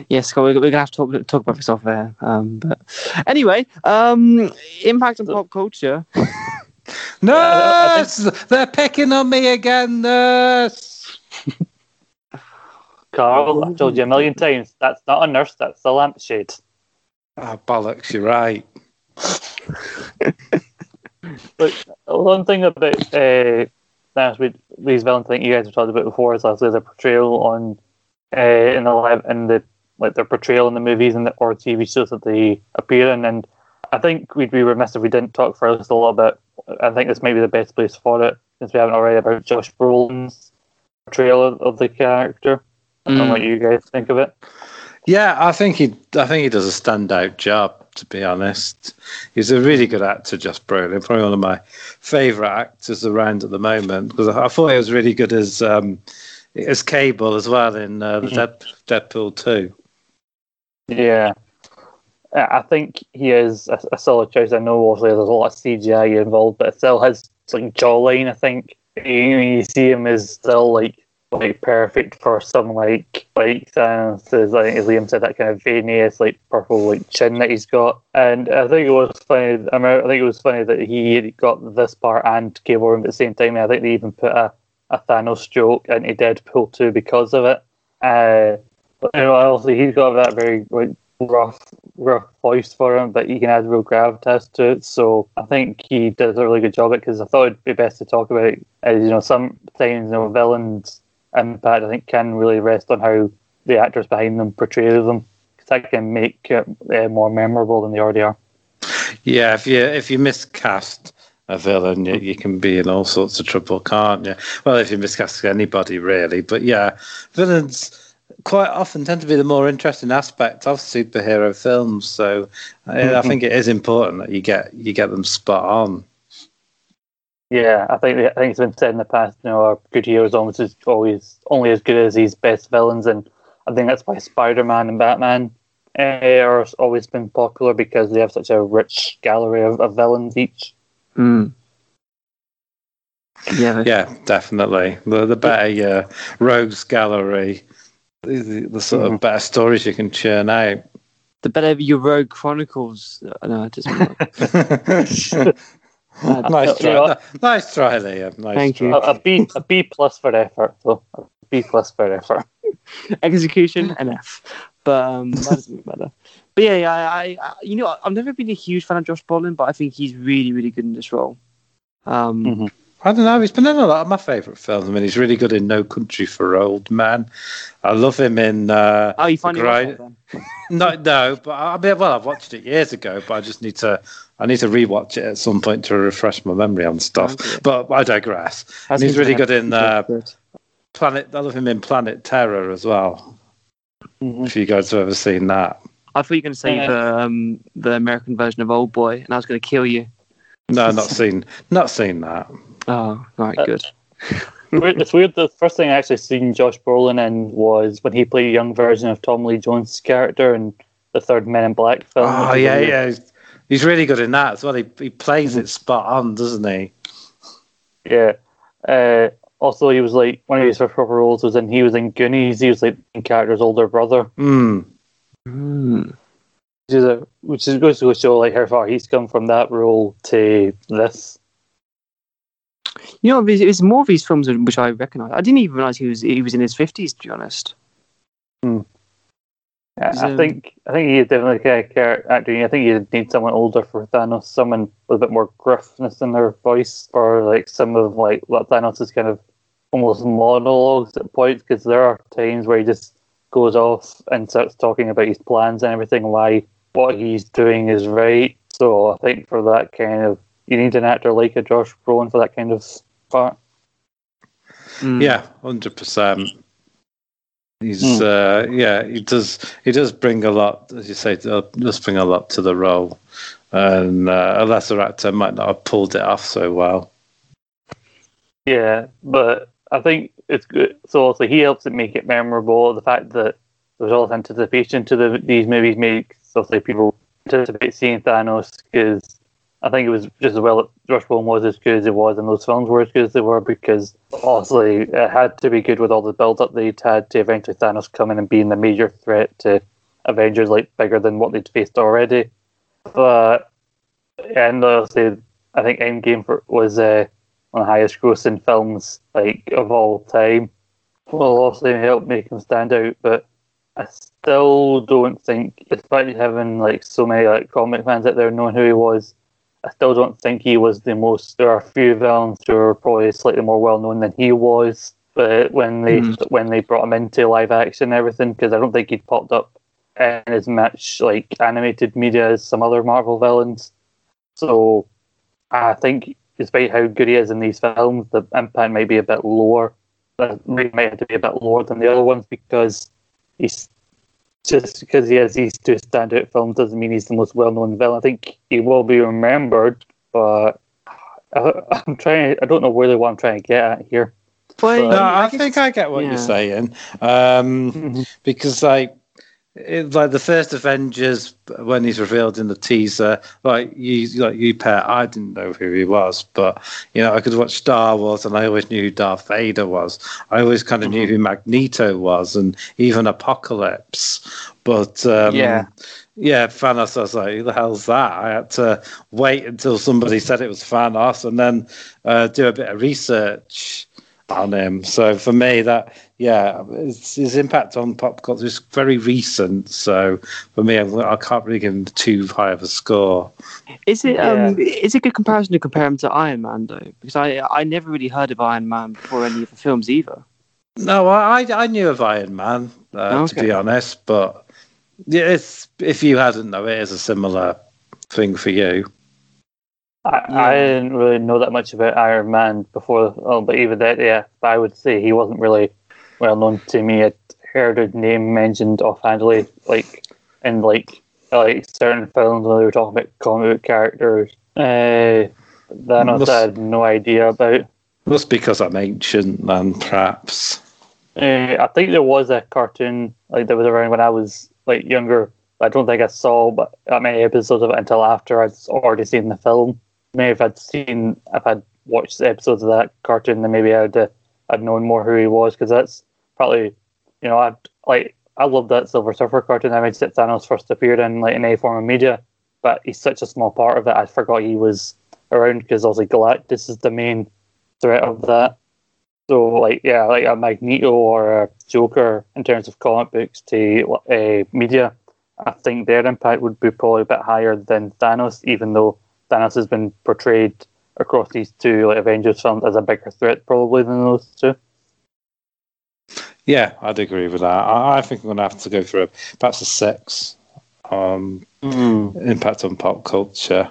yes, Scott, we're, we're gonna have to talk, talk about this off air. Um, but anyway, um, impact on pop culture. Nurse, they're picking on me again, nurse. Carl, I've told you a million times. That's not a nurse. That's the lampshade. Oh bollocks! You're right. But one thing about uh, these villains, I think you guys have talked about before, is obviously their portrayal on uh, in the live in the like their portrayal in the movies and the, or TV shows that they appear in. And I think we'd be remiss if we didn't talk for just a little bit. I think this might be the best place for it, since we haven't already about Josh Brolin's portrayal of, of the character. I don't know what you guys think of it. Yeah, I think he. I think he does a standout job. To be honest, he's a really good actor, Josh Brolin. Probably one of my favourite actors around at the moment because I, I thought he was really good as um, as Cable as well in uh, the Dead, Deadpool two. Yeah. Uh, I think he is a, a solid choice. I know obviously there's a lot of CGI involved, but still has like jawline. I think you, you see him as still like like perfect for some like like. As I think as Liam said, that kind of veiny, like purple like chin that he's got. And I think it was funny. I, mean, I think it was funny that he got this part and Cable Room at the same time. I think they even put a, a Thanos joke into Deadpool too because of it. Uh, but, you know, obviously he's got that very like, rough, rough voice for him, but he can add real gravitas to it. So I think he does a really good job it because I thought it'd be best to talk about it. As you know, sometimes you know villains' impact I think can really rest on how the actors behind them portray them because that can make it uh, more memorable than they already are. Yeah, if you if you miscast a villain, you, you can be in all sorts of trouble, can't you? Well, if you miscast anybody, really. But yeah, villains quite often tend to be the more interesting aspect of superhero films. So I, I think it is important that you get you get them spot on. Yeah, I think I think it's been said in the past. You know, our good heroes almost is always only as good as his best villains, and I think that's why Spider-Man and Batman uh, are always been popular because they have such a rich gallery of, of villains each. Mm. Yeah, Yeah, definitely. The the better your rogues gallery, the, the, the sort of better stories you can churn out. the better your Rogue Chronicles. Uh, no, it doesn't. nice You know, try, nice try, Liam. Nice Thank try. you. A, a B a B plus for effort, though. A B plus for effort. Execution and F. But um, that doesn't matter. But yeah, yeah I, I, you know, I've never been a huge fan of Josh Brolin, but I think he's really, really good in this role. Um, Mhm. I don't know. He's been in a lot of my favourite films. I mean, he's really good in No Country for Old Men. I love him in. Uh, Oh, you finally Grind- watched that then? no, no, but I mean, well, I've watched it years ago, but I just need to. I need to rewatch it at some point to refresh my memory on stuff. Okay. But I digress. Has he's been really good in uh. Planet. I love him in Planet Terror as well. Mhm. If you guys have ever seen that. I thought you were going to say Yeah. the um, the American version of Old Boy, and I was going to kill you. No, not seen. Not seen that. Oh, right, Uh, good. It's weird. The first thing I actually seen Josh Brolin in was when he played a young version of Tommy Lee Jones' character in the third Men in Black film. Oh yeah, weird. yeah. He's, he's really good in that as well. He he plays it spot on, doesn't he? Yeah. Uh, also, he was like one of his first proper roles was in he was in Goonies. He was like the character's older brother, Hmm. Hmm. which is a which is goes to show like how far he's come from that role to this. You know, it's, more of these films which I recognise. I didn't even realise he was he was in his fifties. To be honest, Yeah, I um, think I think he's definitely kind of character acting. I think you need someone older for Thanos, someone with a bit more gruffness in their voice, or like some of like what Thanos is kind of almost monologues at points. Because there are times where he just goes off and starts talking about his plans and everything, why what he's doing is right. So I think for that kind of, you need an actor like a Josh Brolin for that kind of part. Hmm. Yeah, hundred percent. He's Hmm. uh, yeah, he does he does bring a lot, as you say, uh, does bring a lot to the role, and uh, a lesser actor might not have pulled it off so well. Yeah, but I think it's good. So also he helps it make it memorable. The fact that there's all this anticipation to the, these movies makes obviously people anticipate seeing Thanos because I think it was just as well that Brolin was as good as it was and those films were as good as they were because obviously it had to be good with all the build up they'd had to eventually Thanos coming and being the major threat to Avengers like bigger than what they'd faced already. But and obviously I think Endgame for, was uh, one of the highest grossing films like of all time. Well, obviously helped make him stand out, but I still don't think, despite having like so many like comic fans out there knowing who he was, I still don't think he was the most. There are a few villains who are probably slightly more well known than he was. But when they Hmm. when they brought him into live action and everything, because I don't think he'd popped up in as much like animated media as some other Marvel villains. So I think, despite how good he is in these films, the impact might be a bit lower. The rate might have to be a bit lower than the other ones because he's just because he has these two standout films doesn't mean he's the most well-known villain. I think he will be remembered, but I, I'm trying. I don't know really what I'm trying to get at here. Well, No, I I think I get what yeah. you're saying. Um, because like it, like the first Avengers when he's revealed in the teaser, like you like you Pat, I didn't know who he was, but you know I could watch Star Wars and I always knew who Darth Vader was. I always kind of knew who Magneto was and even Apocalypse. But um, Yeah. yeah, Thanos. I was like, who the hell's that? I had to wait until somebody said it was Thanos and then uh, do a bit of research on him. So for me, that yeah, his, his impact on pop culture is very recent. So for me, I'm, I can't really give him too high of a score. Is it Yeah. um is it a good comparison to compare him to Iron Man though? Because I I never really heard of Iron Man before any of the films either. No, I I I knew of Iron Man uh, to Okay. be honest, but yeah, it's if you hadn't know it is a similar thing for you. I, I didn't really know that much about Iron Man before, oh, but even that, yeah, I would say he wasn't really well known to me. I'd heard his name mentioned offhandedly, like in like like certain films when they were talking about comic book characters. Uh, that Must- I had no idea about. Just because I'm ancient, then perhaps. Uh, I think there was a cartoon like that was around when I was like younger. I don't think I saw but that many episodes of it until after I'd already seen the film. Maybe if I'd seen, if I'd watched episodes of that cartoon, then maybe I'd uh, I'd known more who he was because that's probably you know I'd like I love that Silver Surfer cartoon. I mean, that Thanos first appeared in like in any form of media, but he's such a small part of it. I forgot he was around because obviously Galactus is the main threat of that. So like yeah, like a Magneto or a Joker in terms of comic books to uh, media, I think their impact would be probably a bit higher than Thanos, even though Thanos has been portrayed across these two like Avengers films as a bigger threat probably than those two. Yeah, I'd agree with that. I, I think I'm going to have to go through perhaps a six. Um, impact on pop culture.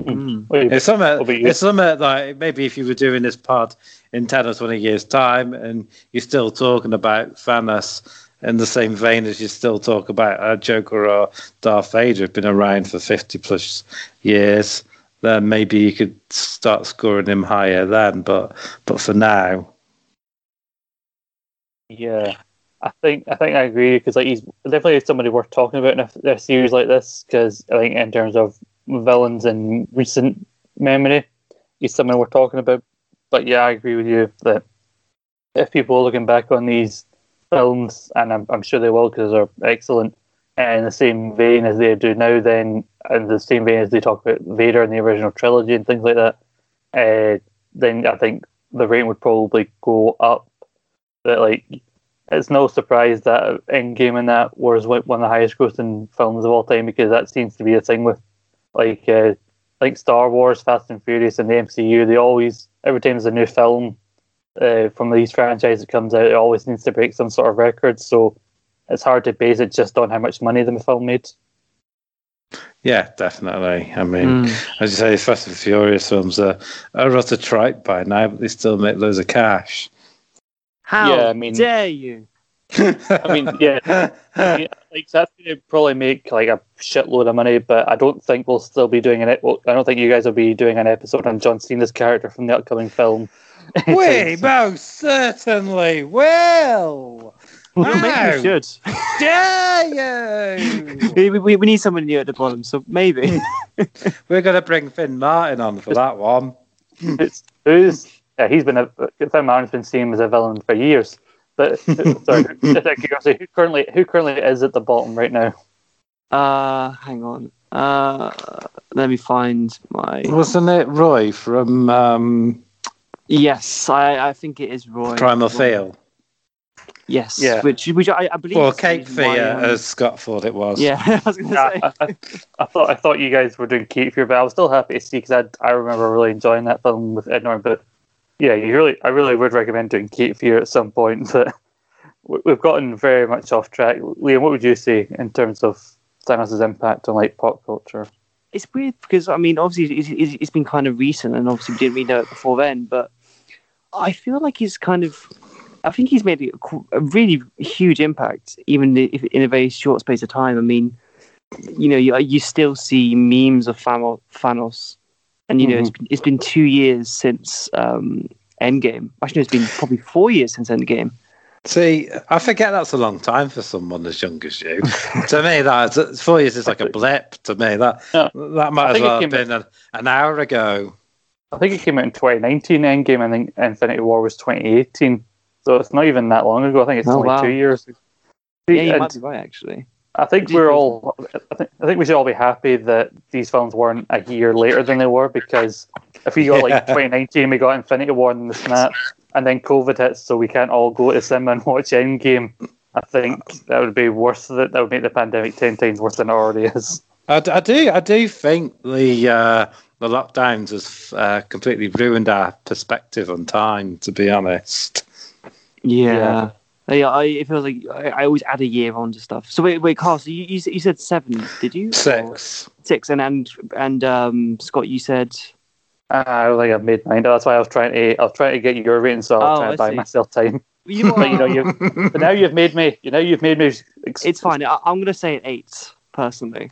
Mm. It's something. What about you? It's something like maybe if you were doing this pod in ten or twenty years' time, and you're still talking about Thanos in the same vein as you still talk about a Joker or Darth Vader, have been around for fifty plus years. Then maybe you could start scoring him higher then. But but for now, Yeah, I think I think I agree because like he's definitely somebody worth talking about in a, a series like this because I think in terms of villains in recent memory, he's someone we're talking about. But yeah, I agree with you that if people are looking back on these films, and I'm, I'm sure they will because they're excellent, and in the same vein as they do now, then in the same vein as they talk about Vader in the original trilogy and things like that, uh, then I think the rating would probably go up that like it's no surprise that Endgame and that was one of the highest grossing films of all time because that seems to be a thing with like uh, like Star Wars, Fast and Furious, and the MCU. They always every time there's a new film uh, from these franchises that comes out, it always needs to break some sort of record. So it's hard to base it just on how much money the film made. yeah, definitely. I mean, Mm. as you say, Fast and Furious films are are utter tripe by now, but they still make loads of cash. How Yeah, I mean- dare you? I mean, yeah, I mean, like that's going to probably make like a shitload of money, but I don't think we'll still be doing an. ep- I don't think you guys will be doing an episode on John Cena's character from the upcoming film. we most certainly will. Well, maybe we should. Dare you? we, we, we need someone new at the bottom, so maybe. We're going to bring Finn Martin on for that one. It's who's yeah, he's been a Finn Martin's been seen as a villain for years. But sorry, just out of curiosity, who currently who currently is at the bottom right now? uh, hang on. Uh, let me find my. Wasn't it Roy from um, Yes, I, I think it is Roy. Primal Roy. Fear? Yes, Yeah. which which I, I believe. Or is Cape Fear, um, as Scott thought it was. Yeah, I was going to say. I, I, I thought I thought you guys were doing Cape Fear, but I was still happy to see because I I remember really enjoying that film with Ed Norton. But yeah, you really I really would recommend doing Cape Fear at some point. But we- we've gotten very much off track. Liam, what would you say in terms of Thanos' impact on like pop culture? it's weird because I mean, obviously, it's, it's, it's been kind of recent, and obviously, we didn't really know it before then. But I feel like he's kind of, I think he's made a, a really huge impact, even if in a very short space of time. I mean, you know, you, you still see memes of Thano- Thanos, and you know, it's, been, it's been two years since um, Endgame. Actually, it's been probably four years since Endgame. See, I forget that's a long time for someone as young as you. to me, that four years is like a blip. To me, that Yeah. that might I as well have been a, an hour ago. I think it came out in 2019. Endgame, I think Infinity War was 2018. So it's not even that long ago. I think it's Oh, only wow. two years. Yeah, you And- might be right, actually. I think we're all. I think, I think we should all be happy that these films weren't a year later than they were because if we got Yeah. like 2019, we got Infinity War and the snap, and then COVID hits, so we can't all go to cinema and watch Endgame. I think that would be worse. That that would make the pandemic ten times worse than it already is. I do, I do think the uh, the lockdowns has uh, completely ruined our perspective on time. To be honest, Yeah. Yeah, I, it feels like I, I always add a year on to stuff. So wait, wait, Carl. So you, you, you said seven, did you? Or- six. six, and and and um, Scott, you said I was like I've made mine. That's why I was trying to. I was trying to get your rating, so I was Oh, trying to buy myself time. you know, But you know, what? you. But now you've made me. You know, you've made me. ex- it's fine. I, I'm gonna say an eight personally.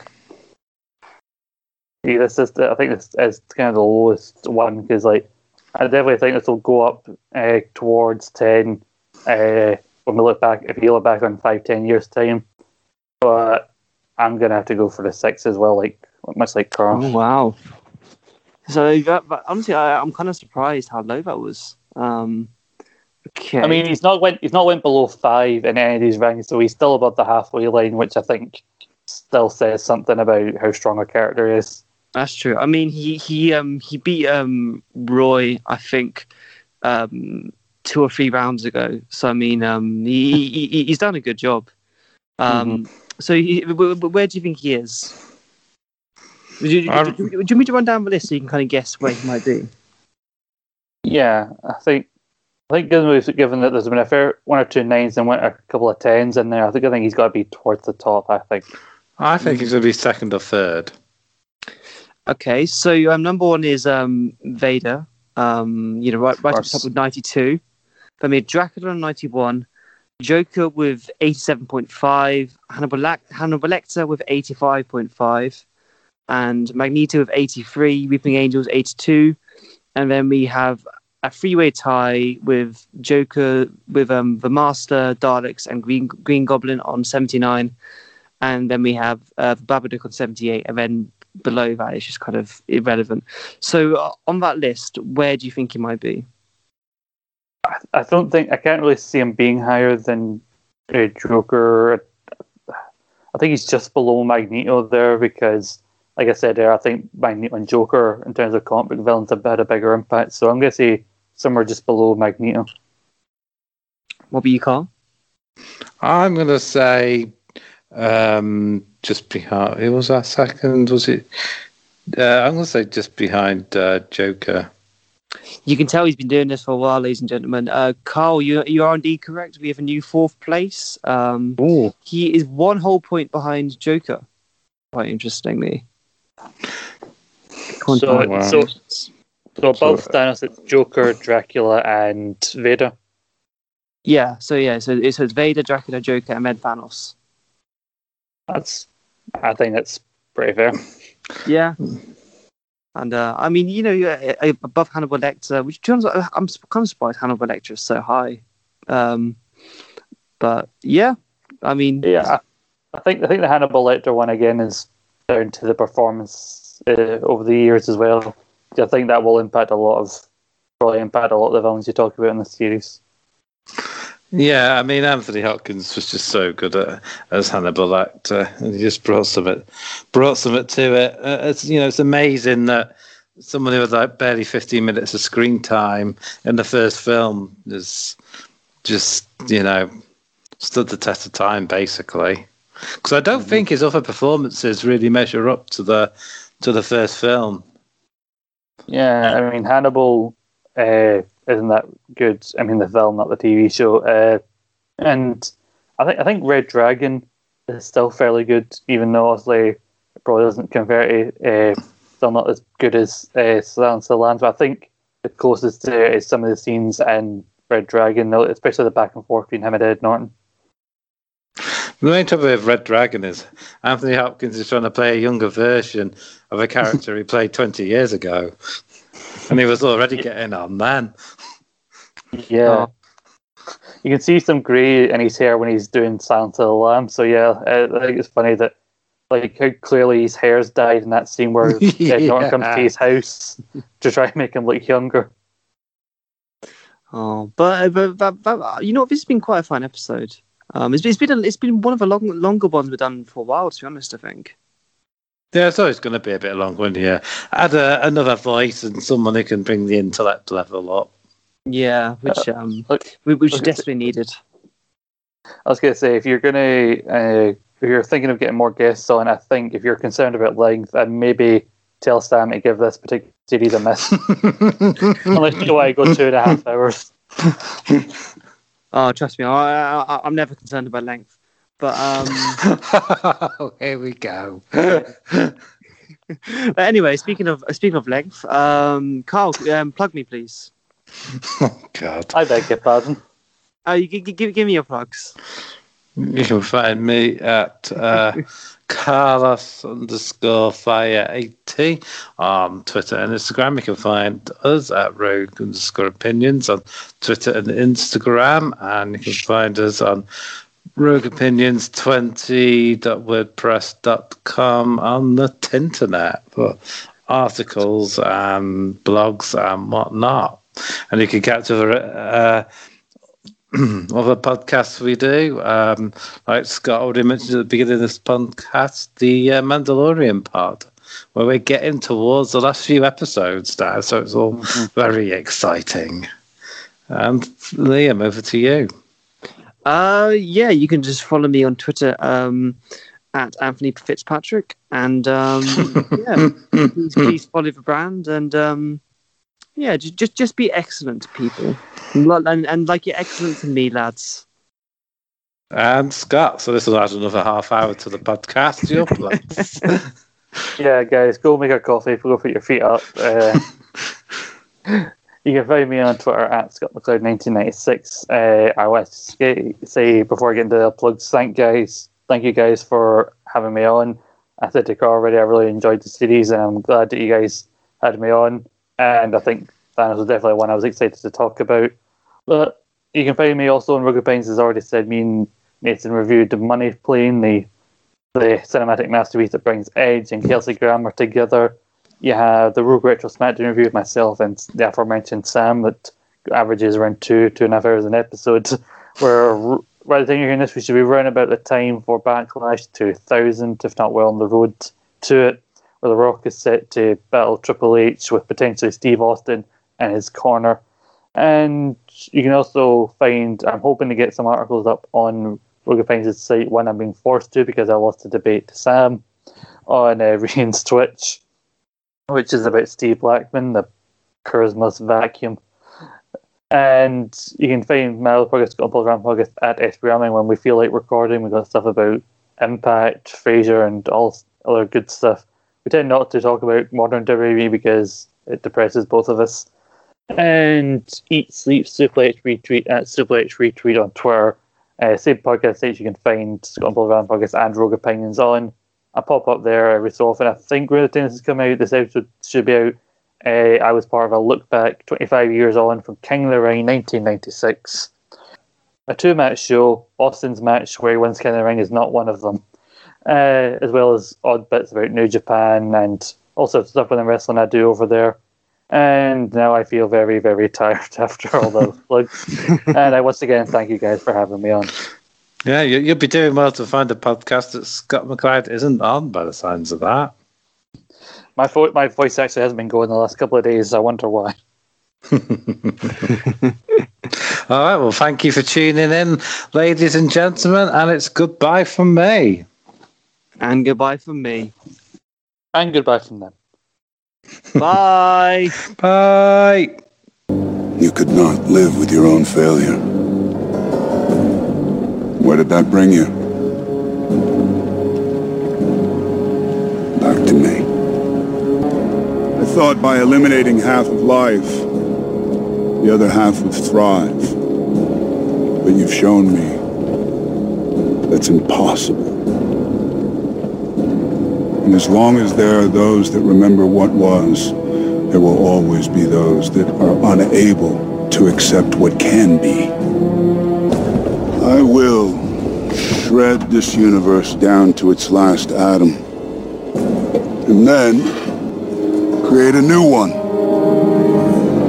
Yeah, this is I think this is kind of the lowest one because like I definitely think this will go up uh, towards ten uh, when we look back if you look back on five ten years time. But I'm gonna have to go for the six as well, like much like Carl. Oh wow. So that, but honestly, I, I'm kind of surprised how low that was. Um, okay. I mean, he's not went he's not went below five in any of these rankings, so he's still above the halfway line, which I think still says something about how strong a character is. That's true. I mean, he he um he beat um Roy, I think, um two or three rounds ago. So I mean, um he, he he's done a good job. Um, so he, wh- wh- where do you think he is? Would you, I- do, you- do you want to run down the list so you can kind of guess where he might be? Yeah, I think I think given, given that there's been a fair one or two nines and one, a couple of tens in there, I think I think he's got to be towards the top. I think. I think he's going to be second or third. Okay, so um, number one is um, Vader. Um, you know, right, right at the top with 92. Then we had Dracula on 91. Joker with 87.5. Hannibal, Lac- Hannibal Lecter with 85.5. And Magneto with 83. Weeping Angels 82. And then we have a freeway tie with Joker, with um, the Master, Daleks, and Green Green Goblin on 79. And then we have uh, Babadook on 78. And then below that is just kind of irrelevant. So uh, on that list, where do you think he might be? I, I don't think I can't really see him being higher than uh, Joker. I think he's just below Magneto there because, like I said there, I think Magneto and Joker, in terms of comic book villains, have had a bigger impact. So I'm going to say somewhere just below Magneto. What be you, Carl? I'm going to say um, just behind. It was our second? Was it? Uh, I'm going to say just behind uh, Joker. You can tell he's been doing this for a while, ladies and gentlemen. Uh, Carl, you you are indeed correct. We have a new fourth place. Um, Ooh. he is one whole point behind Joker. Quite interestingly. Come on, So, wow. so, so above So- Thanos, it's Joker, Dracula, and Vader. yeah, so yeah, so it's, so it's Vader, Dracula, Joker, and then Thanos. That's, I think that's pretty fair. Yeah. And uh, I mean, you know, uh, above Hannibal Lecter, which turns out I'm kind of surprised Hannibal Lecter is so high. Um, but yeah, I mean, Yeah, I, I think I think the Hannibal Lecter one again is down to the performance uh, over the years as well. I think that will impact a lot of probably impact a lot of the villains you talk about in the series. Yeah, I mean Anthony Hopkins was just so good at as Hannibal Lecter, and he just brought something, brought some it to it. Uh, it's you know it's amazing that someone who had like barely 15 minutes of screen time in the first film is just you know stood the test of time basically. Because I don't think his other performances really measure up to the to the first film. Yeah, I mean Hannibal uh, isn't that good. I mean the film, not the TV show. Uh, and I think I think Red Dragon is still fairly good, even though obviously it probably doesn't compare to uh, still not as good as uh, Silence of the Lambs. But I think the closest to it is some of the scenes in Red Dragon, especially the back and forth between him and Ed Norton. The main trouble with Red Dragon is Anthony Hopkins is trying to play a younger version of a character he played 20 years ago. And he was already getting on then. Yeah. Oh. You can see some grey in his hair when he's doing Silence of the Lambs. So yeah, uh, I think it's funny that like how clearly his hair's dyed in that scene where Ed Norton comes to his house to try and make him look younger. Oh, but, but, but, but you know, this has been quite a fine episode. Um, it's, it's been a, it's been one of the long, longer ones we've done for a while, to be honest. I think. Yeah, it's always going to be a bit long one, yeah. Add a, another voice and someone who can bring the intellect level up. Yeah, which um, look, we- which is okay. desperately needed. I was gonna say if you're gonna uh, if you're thinking of getting more guests on, I think if you're concerned about length, and maybe tell Sam to give this particular series a miss. Unless you want to go two and a half hours. Oh, trust me, I, I, I'm never concerned about length. But um, Here we go. but anyway, speaking of speaking of length, um, Carl, um, plug me, please. oh, God. I beg your pardon. Uh, you give, give, give me your plugs. You can find me at uh, Carlos underscore fire 80 on Twitter and Instagram. You can find us at Rogue underscore opinions on Twitter and Instagram. And you can find us on Rogue Opinions 20.wordpress.com on the internet for articles and blogs and whatnot. And you can catch other uh, other podcasts we do. Um, like Scott already mentioned at the beginning of this podcast, the uh, Mandalorian pod, where we're getting towards the last few episodes now. So it's all very exciting. And Liam, over to you. Uh, yeah, you can just follow me on Twitter um, at Anthony Fitzpatrick. And um, yeah, please, please follow the brand and um, yeah, just, just just be excellent to people. And, and, and like you're excellent to me, lads. And Scott, so this will add another half hour to the podcast. Your place. Yeah, guys, go make a coffee. Go put your feet up. Uh, you can find me on Twitter at Scott McLeod 1996. Uh, I want to say before I get into the plugs, thank guys, thank you guys for having me on. I said to Carl already, I really enjoyed the series, and I'm glad that you guys had me on. And I think Thanos was definitely one I was excited to talk about. But you can find me also on Rogue Opinions, as already said. Me and Nathan reviewed the Money Plane, the the cinematic masterpiece that brings Edge and Kelsey Grammer together. You have the Rogue Retro SmackDown review of myself and the aforementioned Sam that averages around two, two and a half hours an episode. Where by the time you're hearing this, we should be around about the time for Backlash 2000, if not well on the road to it, where The Rock is set to battle Triple H with potentially Steve Austin in his corner. And you can also find, I'm hoping to get some articles up on Rogue Opinions' site when I'm being forced to because I lost a debate to Sam on uh, Rian's Twitch, which is about Steve Blackman, the charisma's vacuum. And you can find my other podcast, Scott Paul podcast at SBRamming when we feel like recording. We've got stuff about Impact, Frasier, and all other good stuff. We tend not to talk about modern WWE because it depresses both of us. And Eat, Sleep, Super H Retweet at Super H Retweet on Twitter uh, same podcast sites you can find Scott and Paul podcast and Rogue Opinions on. I pop up there every so often. I think when the tennis is coming out, this episode should be out. Uh, I was part of a look back 25 years on from King of the Ring 1996. A two match show. Austin's match where he wins King of the Ring is not one of them. Uh, as well as odd bits about New Japan and also stuff with the wrestling I do over there. And now I feel very, very tired after all those plugs. and I once again thank you guys for having me on. Yeah, you, you'll be doing well to find a podcast that Scott McLeod isn't on by the signs of that. My, fo- my voice actually hasn't been going the last couple of days. I wonder why. All right. Well, thank you for tuning in, ladies and gentlemen, and it's goodbye from me. And goodbye from me. And goodbye from them. Bye. Bye. You could not live with your own failure. Where did that bring you? Back to me. I thought by eliminating half of life, the other half would thrive. But you've shown me that's impossible. And as long as there are those that remember what was, there will always be those that are unable to accept what can be. I will shred this universe down to its last atom. And then create a new one,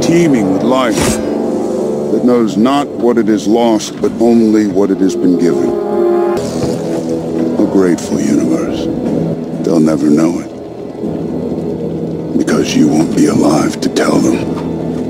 teeming with life that knows not what it has lost, but only what it has been given. A grateful universe. They'll never know it. Because you won't be alive to tell them.